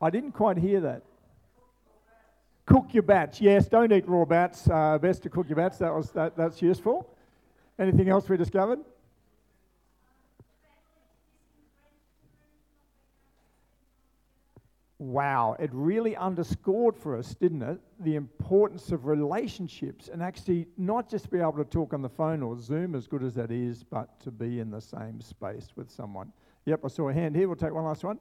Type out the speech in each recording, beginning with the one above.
I didn't quite hear that. Cook your bats. Yes, don't eat raw bats. Uh, best to cook your bats. That was that, that's useful. Anything else we discovered? Wow, it really underscored for us, didn't it, the importance of relationships and actually not just be able to talk on the phone or Zoom, as good as that is, but to be in the same space with someone. Yep, I saw a hand here. We'll take one last one.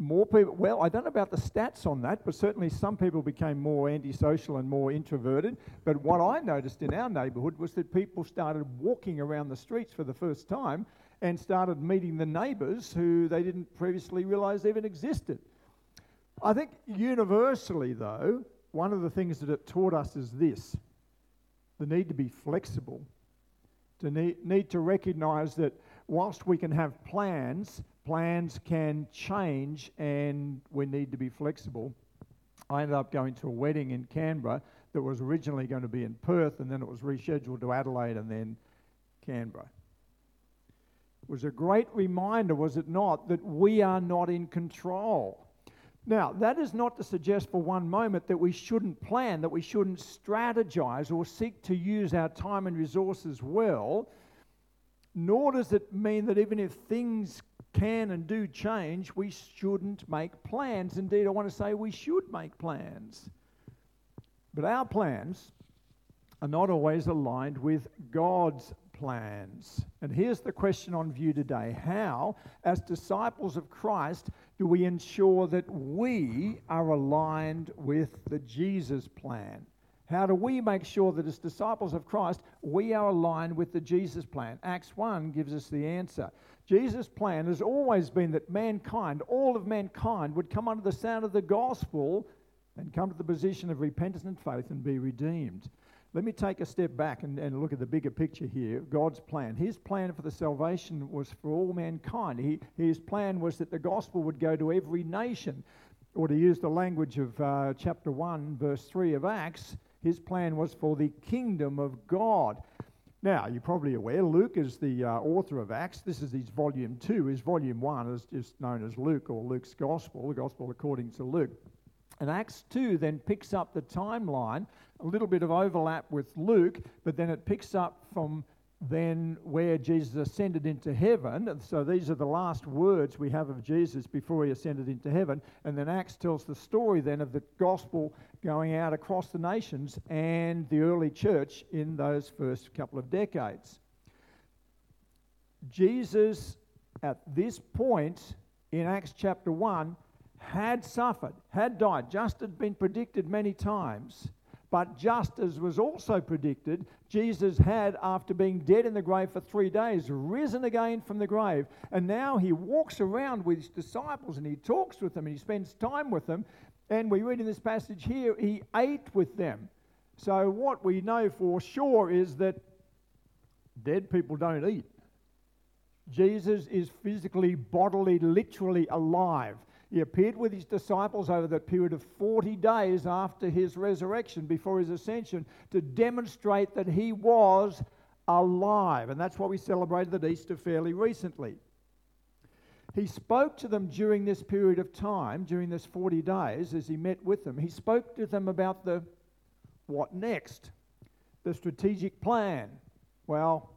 More people, well, I don't know about the stats on that, but certainly some people became more antisocial and more introverted. But what I noticed in our neighbourhood was that people started walking around the streets for the first time and started meeting the neighbours who they didn't previously realise even existed. I think universally, though, one of the things that it taught us is this the need to be flexible, to need, need to recognise that whilst we can have plans, plans can change and we need to be flexible. I ended up going to a wedding in Canberra that was originally going to be in Perth and then it was rescheduled to Adelaide and then Canberra. It was a great reminder, was it not, that we are not in control. Now, that is not to suggest for one moment that we shouldn't plan, that we shouldn't strategize or seek to use our time and resources well, nor does it mean that even if things can and do change, we shouldn't make plans. Indeed, I want to say we should make plans. But our plans are not always aligned with God's plans. And here's the question on view today How, as disciples of Christ, do we ensure that we are aligned with the Jesus plan? How do we make sure that as disciples of Christ, we are aligned with the Jesus plan? Acts 1 gives us the answer. Jesus' plan has always been that mankind, all of mankind, would come under the sound of the gospel and come to the position of repentance and faith and be redeemed. Let me take a step back and, and look at the bigger picture here God's plan. His plan for the salvation was for all mankind. He, his plan was that the gospel would go to every nation. Or to use the language of uh, chapter 1, verse 3 of Acts, his plan was for the kingdom of God. Now, you're probably aware Luke is the uh, author of Acts. This is his volume two. His volume one is just known as Luke or Luke's Gospel, the Gospel according to Luke. And Acts 2 then picks up the timeline, a little bit of overlap with Luke, but then it picks up from then where Jesus ascended into heaven. So these are the last words we have of Jesus before he ascended into heaven. And then Acts tells the story then of the gospel going out across the nations and the early church in those first couple of decades. Jesus, at this point in Acts chapter 1, had suffered, had died, just had been predicted many times. But just as was also predicted, Jesus had, after being dead in the grave for three days, risen again from the grave. And now he walks around with his disciples and he talks with them and he spends time with them. And we read in this passage here, he ate with them. So, what we know for sure is that dead people don't eat. Jesus is physically, bodily, literally alive. He appeared with his disciples over that period of 40 days after his resurrection, before his ascension, to demonstrate that he was alive. And that's why we celebrated at Easter fairly recently. He spoke to them during this period of time, during this 40 days, as he met with them. He spoke to them about the what next, the strategic plan. Well,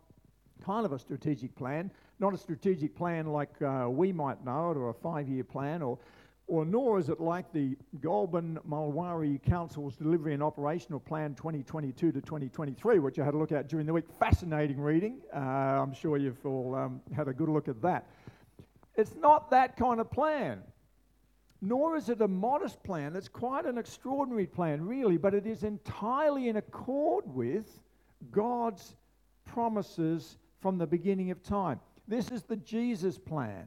kind of a strategic plan, not a strategic plan like uh, we might know it, or a five year plan, or, or nor is it like the Goulburn Mulwaree Council's Delivery and Operational Plan 2022 to 2023, which I had a look at during the week. Fascinating reading. Uh, I'm sure you've all um, had a good look at that. It's not that kind of plan. Nor is it a modest plan. It's quite an extraordinary plan, really, but it is entirely in accord with God's promises from the beginning of time. This is the Jesus plan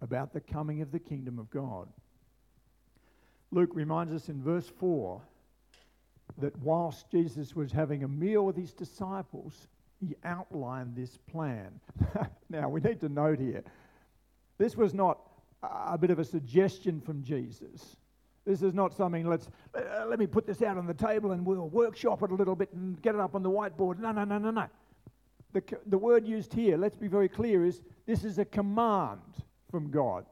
about the coming of the kingdom of God. Luke reminds us in verse 4 that whilst Jesus was having a meal with his disciples, he outlined this plan. now, we need to note here this was not a bit of a suggestion from Jesus. This is not something, let's, uh, let me put this out on the table and we'll workshop it a little bit and get it up on the whiteboard. No, no, no, no, no. the, the word used here, let's be very clear, is this is a command from God.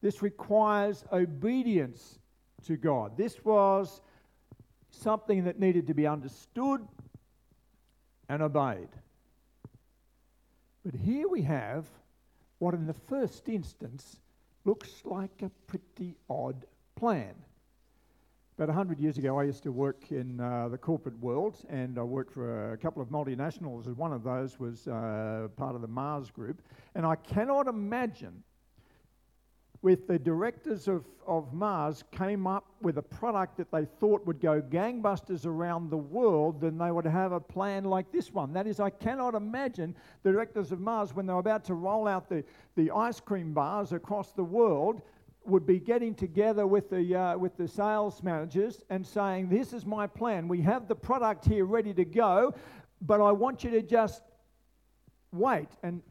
This requires obedience to God. This was something that needed to be understood and obeyed. But here we have what, in the first instance, looks like a pretty odd plan. About 100 years ago, I used to work in uh, the corporate world, and I worked for a couple of multinationals. And one of those was uh, part of the Mars Group. And I cannot imagine with the directors of, of Mars came up with a product that they thought would go gangbusters around the world, then they would have a plan like this one. That is, I cannot imagine the directors of Mars, when they were about to roll out the, the ice cream bars across the world, would be getting together with the, uh, with the sales managers and saying, This is my plan. We have the product here ready to go, but I want you to just wait and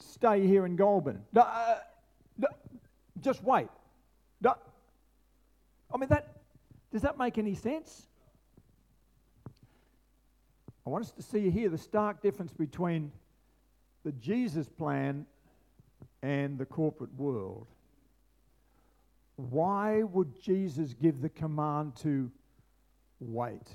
stay here in Goulburn. Uh, just wait. I mean, that, does that make any sense? I want us to see here the stark difference between the Jesus plan and the corporate world. Why would Jesus give the command to wait?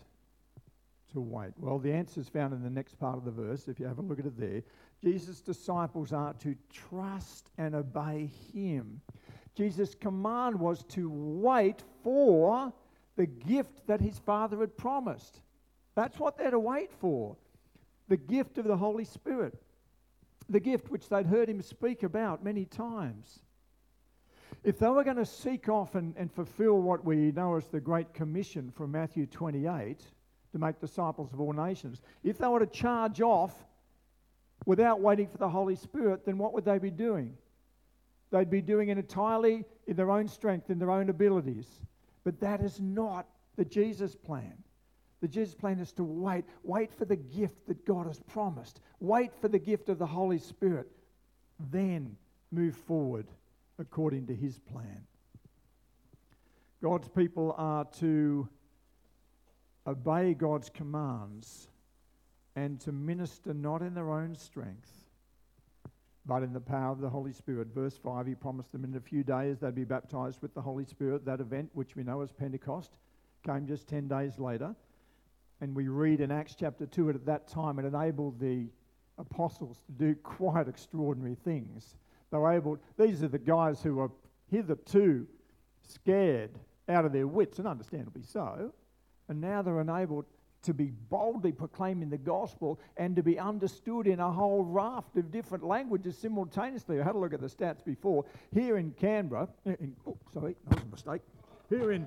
To wait. Well, the answer is found in the next part of the verse, if you have a look at it there. Jesus' disciples are to trust and obey him. Jesus' command was to wait for the gift that his Father had promised. That's what they're to wait for the gift of the Holy Spirit, the gift which they'd heard him speak about many times. If they were going to seek off and, and fulfill what we know as the Great Commission from Matthew 28 to make disciples of all nations, if they were to charge off without waiting for the Holy Spirit, then what would they be doing? They'd be doing it entirely in their own strength, in their own abilities. But that is not the Jesus plan. The Jesus plan is to wait. Wait for the gift that God has promised. Wait for the gift of the Holy Spirit. Then move forward according to his plan. God's people are to obey God's commands and to minister not in their own strength but in the power of the Holy Spirit. Verse 5, he promised them in a few days they'd be baptized with the Holy Spirit. That event, which we know as Pentecost, came just 10 days later. And we read in Acts chapter 2, at that time it enabled the apostles to do quite extraordinary things. They were able, these are the guys who were hitherto scared out of their wits, and understandably so. And now they're enabled to be boldly proclaiming the gospel and to be understood in a whole raft of different languages simultaneously. I had a look at the stats before. Here in Canberra, eh, in, oh, sorry, that was a mistake. Here in,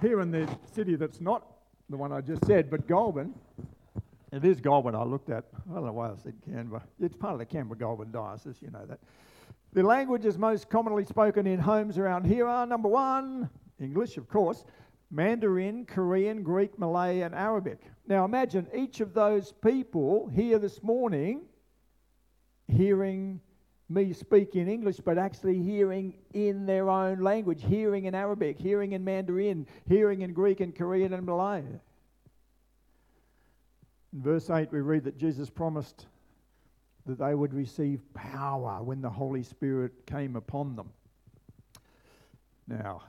here in the city that's not the one I just said, but Goulburn, it is Goulburn I looked at. I don't know why I said Canberra. It's part of the Canberra Goulburn Diocese, you know that. The languages most commonly spoken in homes around here are number one, English, of course, Mandarin, Korean, Greek, Malay, and Arabic. Now imagine each of those people here this morning hearing me speak in English, but actually hearing in their own language, hearing in Arabic, hearing in Mandarin, hearing in Greek and Korean and Malay. In verse 8, we read that Jesus promised that they would receive power when the Holy Spirit came upon them. Now,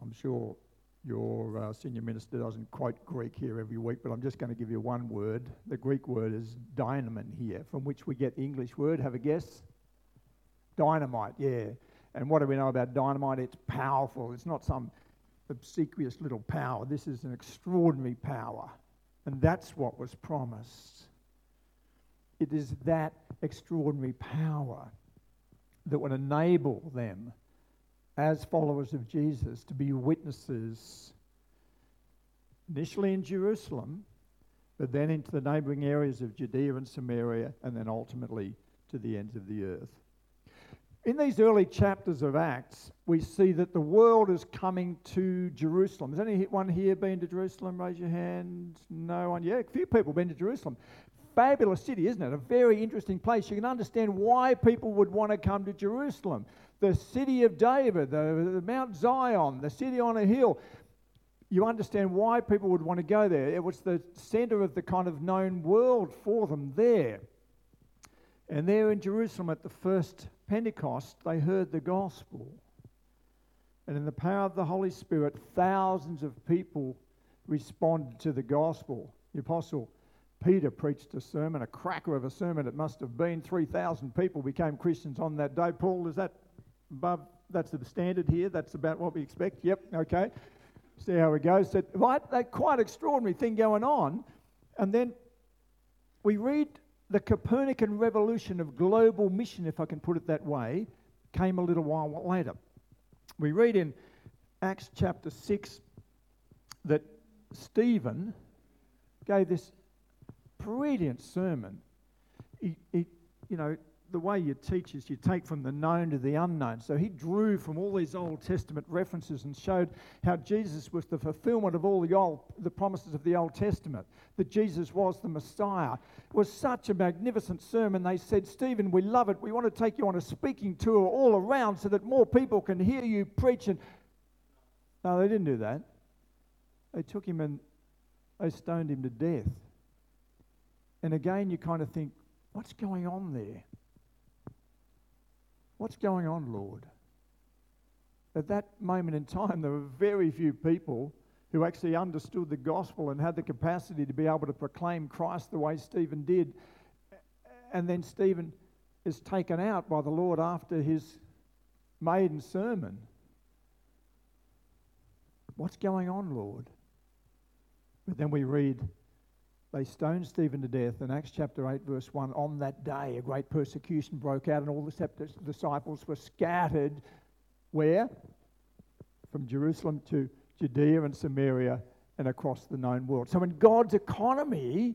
I'm sure your uh, senior minister doesn't quote Greek here every week, but I'm just going to give you one word. The Greek word is dynamon here, from which we get the English word. Have a guess? Dynamite, yeah. And what do we know about dynamite? It's powerful. It's not some obsequious little power. This is an extraordinary power. And that's what was promised. It is that extraordinary power that would enable them as followers of Jesus to be witnesses initially in Jerusalem, but then into the neighboring areas of Judea and Samaria, and then ultimately to the ends of the earth. In these early chapters of Acts, we see that the world is coming to Jerusalem. Has anyone here been to Jerusalem? Raise your hand. No one. Yeah, a few people been to Jerusalem. Fabulous city, isn't it? A very interesting place. You can understand why people would want to come to Jerusalem the city of David, the, the Mount Zion, the city on a hill. You understand why people would want to go there. It was the center of the kind of known world for them there. And there in Jerusalem at the first Pentecost, they heard the gospel. And in the power of the Holy Spirit, thousands of people responded to the gospel. The apostle Peter preached a sermon, a cracker of a sermon it must have been. 3,000 people became Christians on that day. Paul, is that above? That's the standard here. That's about what we expect. Yep, okay. See how it goes. So, right, that quite extraordinary thing going on. And then we read the Copernican revolution of global mission, if I can put it that way, came a little while later. We read in Acts chapter 6 that Stephen gave this brilliant sermon. He, he, you know, the way you teach is you take from the known to the unknown. So he drew from all these Old Testament references and showed how Jesus was the fulfillment of all the old the promises of the Old Testament, that Jesus was the Messiah. It was such a magnificent sermon. They said, Stephen, we love it. We want to take you on a speaking tour all around so that more people can hear you preach. And no, they didn't do that. They took him and they stoned him to death. And again, you kind of think, what's going on there? What's going on, Lord? At that moment in time, there were very few people who actually understood the gospel and had the capacity to be able to proclaim Christ the way Stephen did. And then Stephen is taken out by the Lord after his maiden sermon. What's going on, Lord? But then we read they stoned Stephen to death. In Acts chapter 8, verse 1, on that day, a great persecution broke out, and all the disciples were scattered. Where? From Jerusalem to Judea and Samaria and across the known world. So, in God's economy,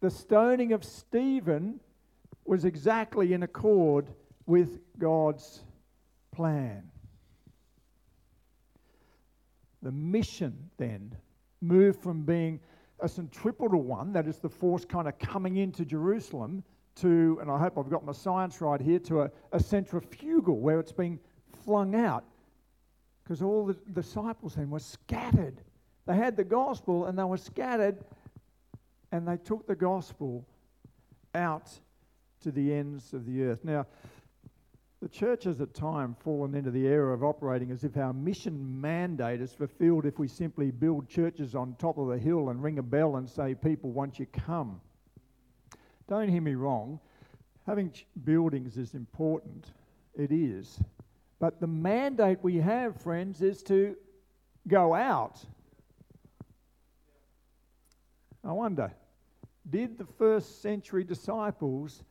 the stoning of Stephen was exactly in accord with God's plan. The mission then moved from being a centripetal one, that is the force kind of coming into Jerusalem, to, and I hope I've got my science right here, to a, a centrifugal where it's being flung out. Because all the disciples then were scattered. They had the gospel and they were scattered, and they took the gospel out to the ends of the earth. Now, the church has at times fallen into the error of operating as if our mission mandate is fulfilled if we simply build churches on top of a hill and ring a bell and say, People, once you come. Don't hear me wrong. Having ch- buildings is important. It is. But the mandate we have, friends, is to go out. I wonder, did the first century disciples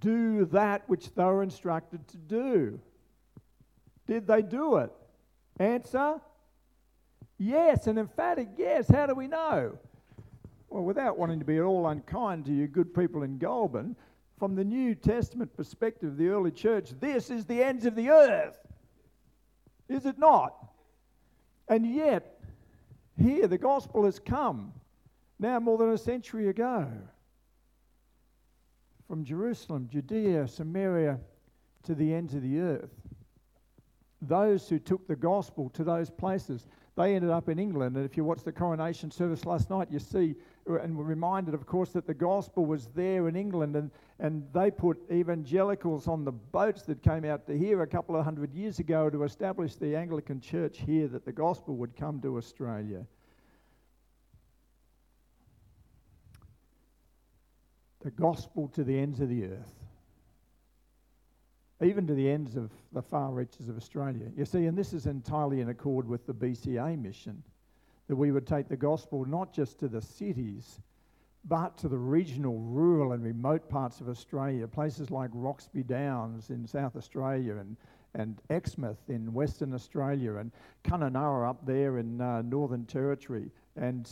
do that which they were instructed to do. Did they do it? Answer yes, an emphatic yes. How do we know? Well, without wanting to be at all unkind to you good people in Goulburn, from the New Testament perspective of the early church, this is the ends of the earth. Is it not? And yet, here the gospel has come now more than a century ago from Jerusalem, Judea, Samaria, to the ends of the earth. Those who took the gospel to those places, they ended up in England. And if you watched the coronation service last night, you see uh, and were reminded, of course, that the gospel was there in England. And, and they put evangelicals on the boats that came out to here a couple of hundred years ago to establish the Anglican church here, that the gospel would come to Australia. The gospel to the ends of the earth, even to the ends of the far reaches of Australia. You see, and this is entirely in accord with the BCA mission that we would take the gospel not just to the cities, but to the regional, rural, and remote parts of Australia, places like Roxby Downs in South Australia and, and Exmouth in Western Australia and Kununurra up there in uh, Northern Territory and,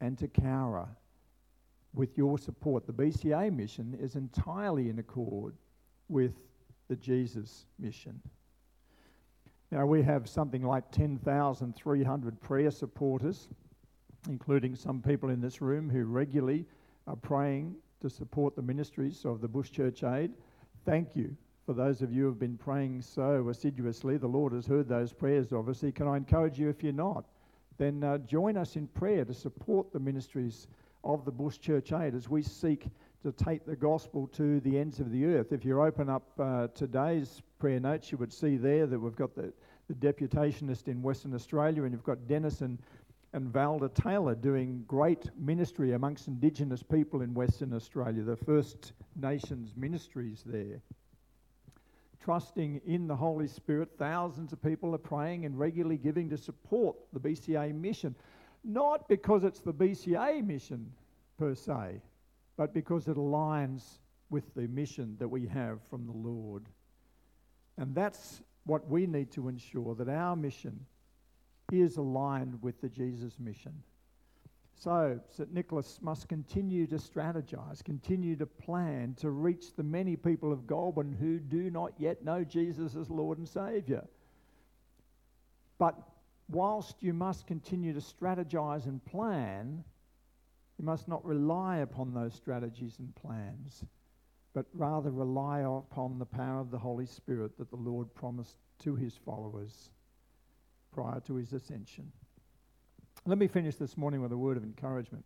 and to Cowra with your support. The BCA mission is entirely in accord with the Jesus mission. Now, we have something like 10,300 prayer supporters, including some people in this room who regularly are praying to support the ministries of the Bush Church Aid. Thank you for those of you who have been praying so assiduously. The Lord has heard those prayers, obviously. Can I encourage you, if you're not, then uh, join us in prayer to support the ministries of the Bush Church Aid as we seek to take the gospel to the ends of the earth. If you open up uh, today's prayer notes, you would see there that we've got the, the deputationist in Western Australia, and you've got Dennis and, and Valda Taylor doing great ministry amongst Indigenous people in Western Australia, the First Nations ministries there. Trusting in the Holy Spirit, thousands of people are praying and regularly giving to support the BCA mission. Not because it's the BCA mission per se, but because it aligns with the mission that we have from the Lord. And that's what we need to ensure that our mission is aligned with the Jesus mission. So, St. Nicholas must continue to strategize, continue to plan to reach the many people of Goulburn who do not yet know Jesus as Lord and Saviour. But whilst you must continue to strategize and plan, you must not rely upon those strategies and plans, but rather rely upon the power of the Holy Spirit that the Lord promised to his followers prior to his ascension. Let me finish this morning with a word of encouragement.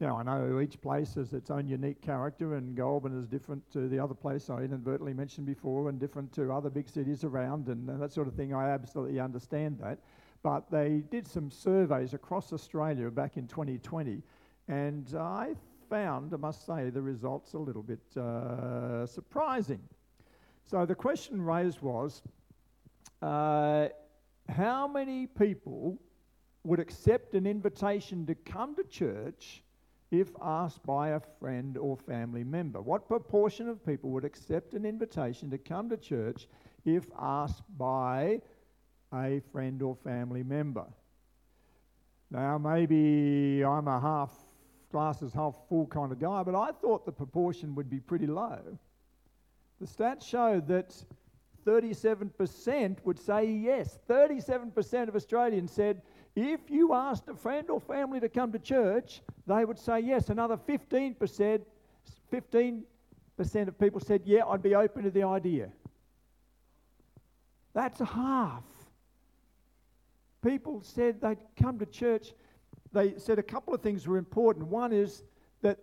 Now, I know each place has its own unique character, and Goulburn is different to the other place I inadvertently mentioned before, and different to other big cities around, and that sort of thing. I absolutely understand that. But they did some surveys across Australia back in 2020, and I found, I must say, the results a little bit uh, surprising. So the question raised was uh, how many people would accept an invitation to come to church if asked by a friend or family member? What proportion of people would accept an invitation to come to church if asked by a friend or family member? Now, maybe I'm a half glasses half full kind of guy, but I thought the proportion would be pretty low. The stats show that 37% would say yes. 37% of Australians said if you asked a friend or family to come to church, they would say yes. Another 15%, 15% of people said, yeah, I'd be open to the idea. That's a half. People said they'd come to church they said a couple of things were important. One is that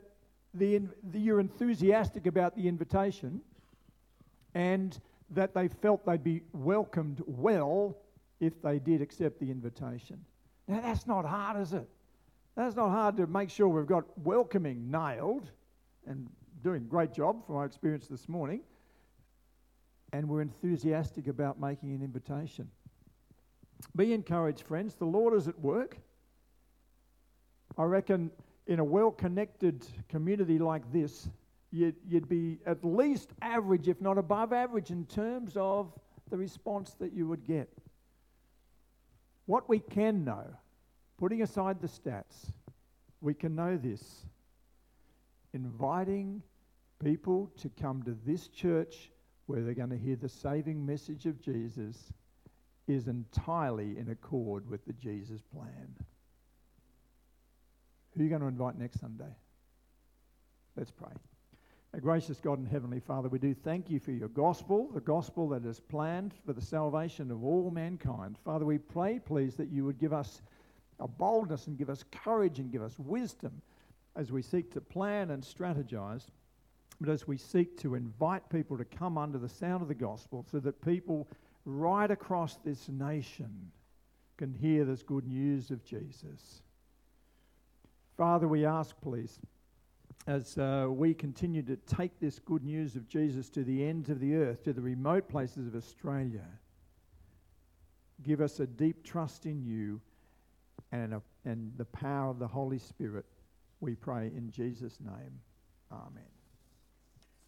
the, the, you're enthusiastic about the invitation and that they felt they'd be welcomed well if they did accept the invitation. Now, that's not hard, is it? That's not hard to make sure we've got welcoming nailed and doing a great job from my experience this morning. And we're enthusiastic about making an invitation. Be encouraged, friends. The Lord is at work. I reckon in a well connected community like this, you'd, you'd be at least average, if not above average, in terms of the response that you would get. What we can know, putting aside the stats, we can know this. Inviting people to come to this church where they're going to hear the saving message of Jesus is entirely in accord with the Jesus plan. Who are you going to invite next Sunday? Let's pray. Our gracious God and Heavenly Father, we do thank you for your gospel, the gospel that is planned for the salvation of all mankind. Father, we pray, please, that you would give us a boldness and give us courage and give us wisdom as we seek to plan and strategize, but as we seek to invite people to come under the sound of the gospel so that people right across this nation can hear this good news of Jesus. Father, we ask, please, as uh, we continue to take this good news of Jesus to the ends of the earth, to the remote places of Australia, give us a deep trust in you and, a, and the power of the Holy Spirit. We pray in Jesus' name. Amen.